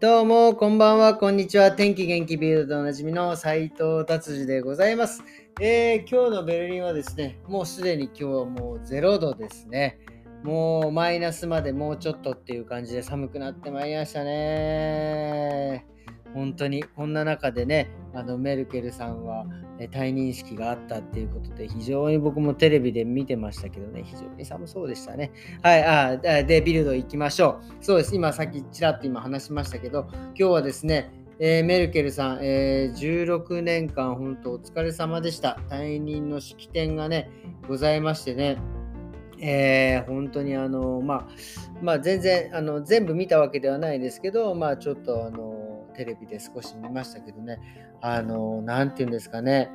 どうも、こんばんは、こんにちは。天気元気ビルドでおなじみの斉藤達治でございます、えー、今日のベルリンはですね、もうすでに今日はもう0度ですね。もうマイナスまでもうちょっとっていう感じで寒くなってまいりましたね。本当にこんな中でね、あのメルケルさんは、退任式があったっていうことで、非常に僕もテレビで見てましたけどね、非常に寒そうでしたね。はい、あで、ビルド行きましょう。そうです、今さっきちらっと今話しましたけど、今日はですね、えー、メルケルさん、えー、16年間本当お疲れ様でした。退任の式典がね、ございましてね、えー、本当にあの、まあ、まあ、全然あの全部見たわけではないですけど、まあ、ちょっとあのテレビで少し見ましたけどね、あの、なんていうんですかね、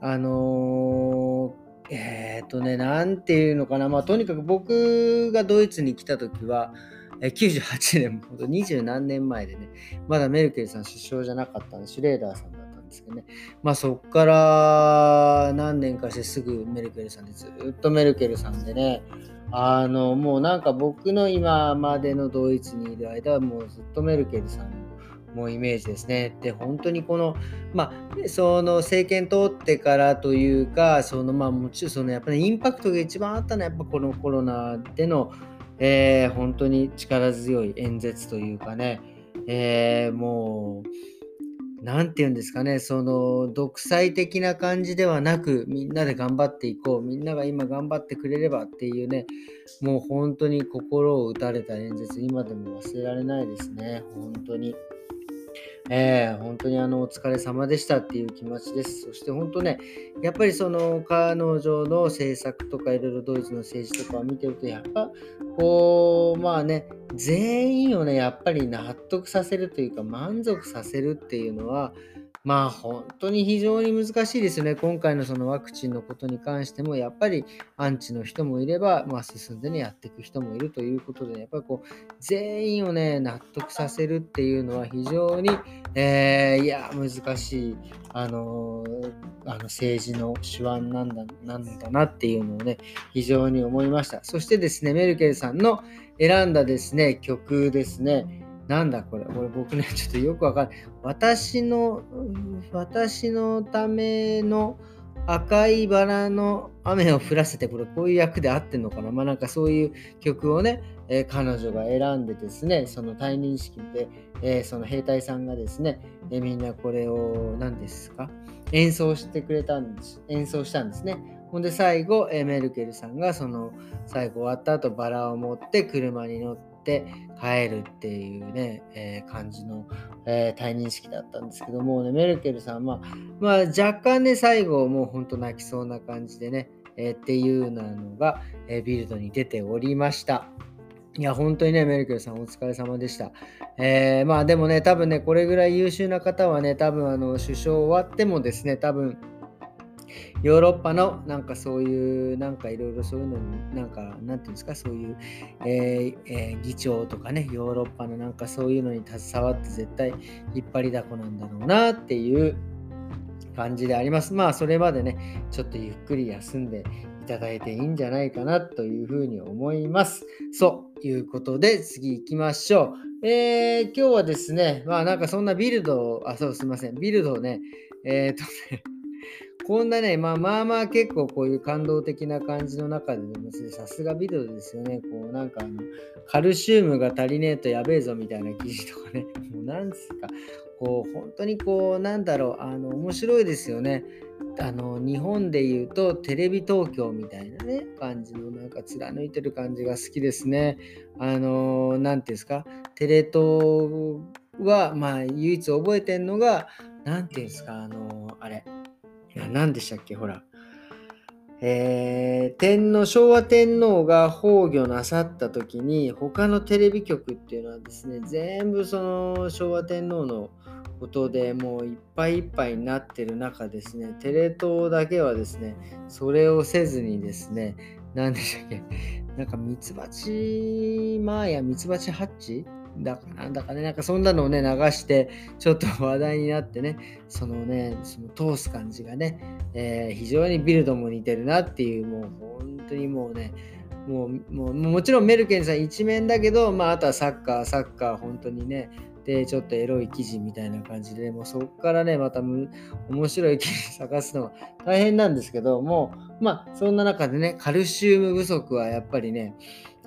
あのえっ、ー、とね、なんていうのかな、まあ、とにかく僕がドイツに来た時は、え98年、ほど二十何年前でね、まだメルケルさん首相じゃなかったんで、シュレーダーさんだったんですけどね、まあそっから何年かしてすぐメルケルさんで、ずっとメルケルさんでね、あの、もうなんか僕の今までのドイツにいる間はもうずっとメルケルさんもうイメージですね。で、本当にこの、まあ、その政権通ってからというか、そのまあもちろんそのやっぱりインパクトが一番あったのはやっぱこのコロナでの、えー、本当に力強い演説というかね、えー、もう、なんて言うんですかね、その独裁的な感じではなく、みんなで頑張っていこう、みんなが今頑張ってくれればっていうね、もう本当に心を打たれた演説、今でも忘れられないですね、本当に。えー、本当にあのお疲れ様でしたっていう気持ちです。そして本当ね、やっぱりその彼女の政策とかいろいろドイツの政治とかを見てると、やっぱこう、まあね、全員をね、やっぱり納得させるというか満足させるっていうのは、まあ本当に非常に難しいですよね。今回のそのワクチンのことに関しても、やっぱりアンチの人もいれば、まあ、進んでね、やっていく人もいるということで、やっぱりこう、全員をね、納得させるっていうのは非常に、えー、いや、難しい、あのー、あの政治の手腕なんだなんだなっていうのをね、非常に思いました。そしてですね、メルケルさんの選んだですね、曲ですね、なんだこれ、これ僕ね、ちょっとよくわかんない。私の、私のための赤いバラの雨を降らせて、これこういう役で合ってんのかなまあなんかそういう曲をね、えー、彼女が選んでですね、その退任式で、えー、その兵隊さんがですね、えー、みんなこれを何ですか？演奏してくれたんです。演奏したんですね。ほんで最後、えメルケルさんがその最後終わった後バラを持って車に乗ってって帰るっていうね、えー、感じの、えー、退任式だったんですけどもね、メルケルさんは、まあ、若干ね、最後、もうほんと泣きそうな感じでね、えー、っていうなのが、えビルドに出ておりました。いや、本当にね、メルケルさんお疲れ様でした。えー、まあでもね、多分ね、これぐらい優秀な方はね、多分あの首相終わってもですね、多分ヨーロッパのなんかそういうなんかいろいろそういうのになんかなんていうんですかそういう、えーえー、議長とかねヨーロッパのなんかそういうのに携わって絶対引っ張りだこなんだろうなっていう感じであります。まあそれまでねちょっとゆっくり休んでいただいていいんじゃないかなというふうに思います。そういうことで次行きましょう。えー、今日はですね、まあなんかそんなビルドあ、そうすいません、ビルドをね、えっ、とね、こんなね、まあまあまあ結構こういう感動的な感じの中でもさすがビデオですよね。こうなんかあの、カルシウムが足りねえとやべえぞみたいな記事とかね。もうなんすか、こう本当にこうなんだろう、あの、面白いですよね。あの、日本で言うとテレビ東京みたいなね、感じのなんか貫いてる感じが好きですね。あの、なんていうんですか、テレ東はまあ唯一覚えてんのが、なんていうんですか、あの、あれ。何でしたっけほら。えー、天皇、昭和天皇が崩御なさった時に、他のテレビ局っていうのはですね、全部その昭和天皇のことでもういっぱいいっぱいになってる中ですね、テレ東だけはですね、それをせずにですね、何でしたっけ、なんかミツバチマーヤ、ミツバチハッチだかなんだかね、なんかそんなのをね、流して、ちょっと話題になってね、そのね、その通す感じがね、えー、非常にビルドも似てるなっていう、もう本当にもうね、もうもうもちろんメルケンさん一面だけど、まあ、あとはサッカー、サッカー、本当にね、で、ちょっとエロい記事みたいな感じで、もうそこからね、また面白い記事探すのが大変なんですけども、まあ、そんな中でね、カルシウム不足はやっぱりね、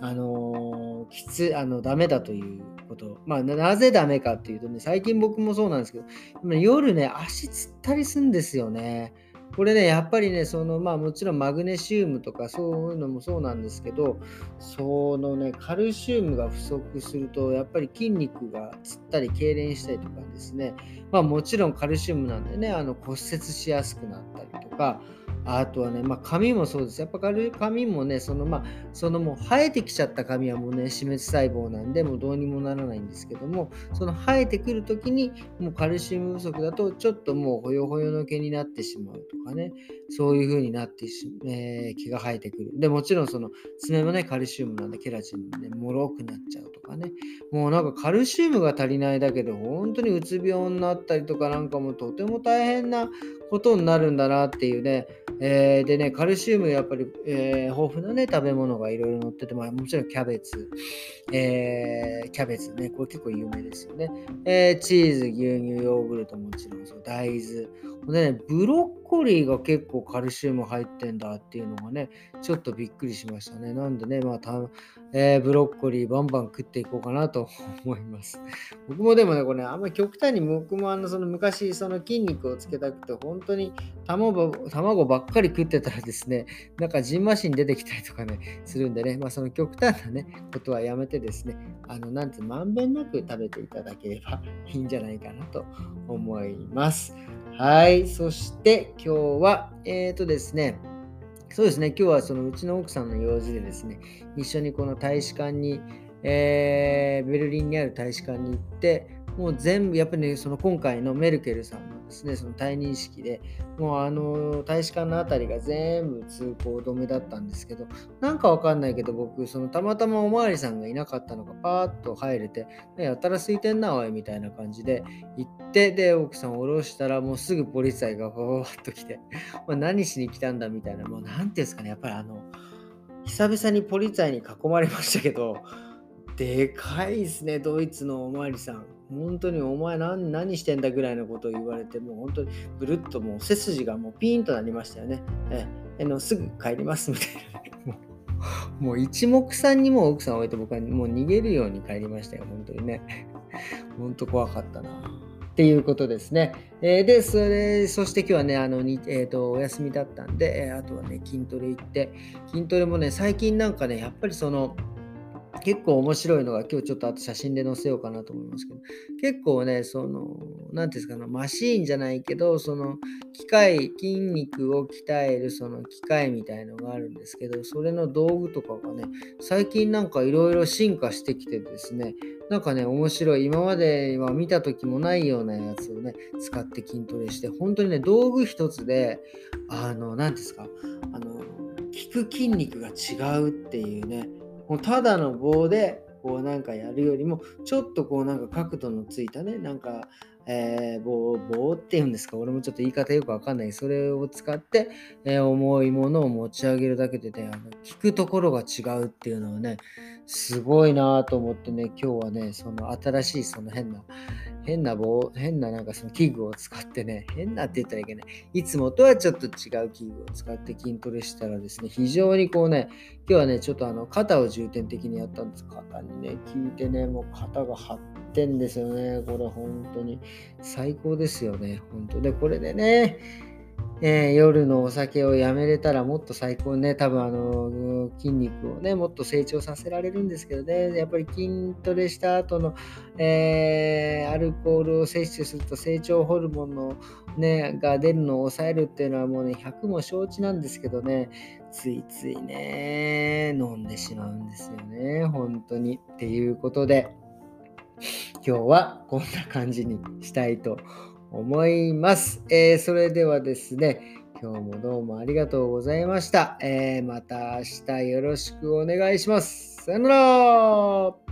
あの、きつ、あの、ダメだということ。まあな、ぜダメかっていうとね、最近僕もそうなんですけど、夜ね、足つったりすんですよね。これね、やっぱりね、そのまあもちろんマグネシウムとかそういうのもそうなんですけど、そのね、カルシウムが不足すると、やっぱり筋肉がつったり、痙攣したりとかですね、まあもちろんカルシウムなんでね、あの骨折しやすくなったりとか、あとはね、まあ、髪もそうです。やっぱ軽い髪もね、そのまあ、そのもう生えてきちゃった髪はもうね、死滅細胞なんで、もうどうにもならないんですけども、その生えてくるときに、もうカルシウム不足だと、ちょっともうほよほよの毛になってしまうとかね、そういう風になってし、えー、毛が生えてくる。で、もちろんその爪もね、カルシウムなんで、ケラチンもね、脆くなっちゃうとかね、もうなんかカルシウムが足りないだけで、本当にうつ病になったりとかなんかもとても大変なことになるんだなっていうね、えー、でね、カルシウムやっぱり、えー、豊富なね、食べ物がいろいろ載ってて、まあ、もちろんキャベツ、えー、キャベツね、これ結構有名ですよね。えチーズ、牛乳、ヨーグルトもちろんそう、大豆。でね、ブロッコリーが結構カルシウム入ってんだっていうのがね、ちょっとびっくりしましたね。なんでね、まあ、たえー、ブロッコリーバンバン食っていこうかなと思います。僕もでもね、これね、あんまり極端に僕もあの、その昔、その筋肉をつけたくて、本当に卵卵ばっかり食ってたらですね、なんかジンマシン出てきたりとかね、するんでね、まあその極端なね、ことはやめてですね、あの、なんて、まんべんなく食べていただければいいんじゃないかなと思います。はい。そして今日は、えっ、ー、とですね、そうですね、今日はそのうちの奥さんの用事でですね、一緒にこの大使館に、えー、ベルリンにある大使館に行って、もう全部、やっぱりね、その今回のメルケルさんのですね、その退任式で、もうあの、大使館の辺りが全部通行止めだったんですけど、なんかわかんないけど、僕、そのたまたまおまわりさんがいなかったのがパーッと入れて、やたら空いてんな、おい、みたいな感じで行って、で、奥さんを下ろしたら、もうすぐポリスイがわわっと来て、ま、何しに来たんだみたいな、もうなんていうんですかね、やっぱりあの、久々にポリスイに囲まれましたけど、でかいですね、ドイツのおまわりさん。本当にお前何何してんだぐらいのことを言われて、もう本当にブルッともう背筋がもうピーンとなりましたよね。ええのすぐ帰りますみたいな。もう一目散にも奥さんを置いて僕はもう逃げるように帰りましたよ、本当にね。本当怖かったな。っていうことですね。えー、で、それ、そして今日はね、あの、にえっ、ー、と、お休みだったんで、え、あとはね、筋トレ行って、筋トレもね、最近なんかね、やっぱりその、結構面白いのが今日ちょっとあと写真で載せようかなと思いますけど結構ねその何ていうんですかねマシーンじゃないけどその機械筋肉を鍛えるその機械みたいのがあるんですけどそれの道具とかがね最近なんかいろいろ進化してきてですねなんかね面白い。今までは見た時もないようなやつをね使って筋トレして本当にね道具一つであの何ですかあの効く筋肉が違うっていうねもうただの棒でこうなんかやるよりもちょっとこうなんか角度のついたねなんか、えー、棒棒っていうんですか？俺もちょっと言い方よくわかんないそれを使って、えー、重いものを持ち上げるだけでねあの聞くところが違うっていうのはねすごいなと思ってね今日はねその新しいその変な変な棒、変ななんかその器具を使ってね、変なって言ったらいけない。いつもとはちょっと違う器具を使って筋トレしたらですね、非常にこうね、今日はね、ちょっとあの肩を重点的にやったんです。肩にね、効いてね、もう肩が張っててんですよね。これ本当に。最高ですよね。本当。で、これでね、えー、夜のお酒をやめれたらもっと最高ね、多分あの筋肉をね、もっと成長させられるんですけどね、やっぱり筋トレした後の、えー、アルコールを摂取すると成長ホルモンの、ね、が出るのを抑えるっていうのはもうね、100も承知なんですけどね、ついついね、飲んでしまうんですよね、本当に。っていうことで、今日はこんな感じにしたいと思います。えー、それではですね、今日もどうもありがとうございました。えー、また明日よろしくお願いします。さよなら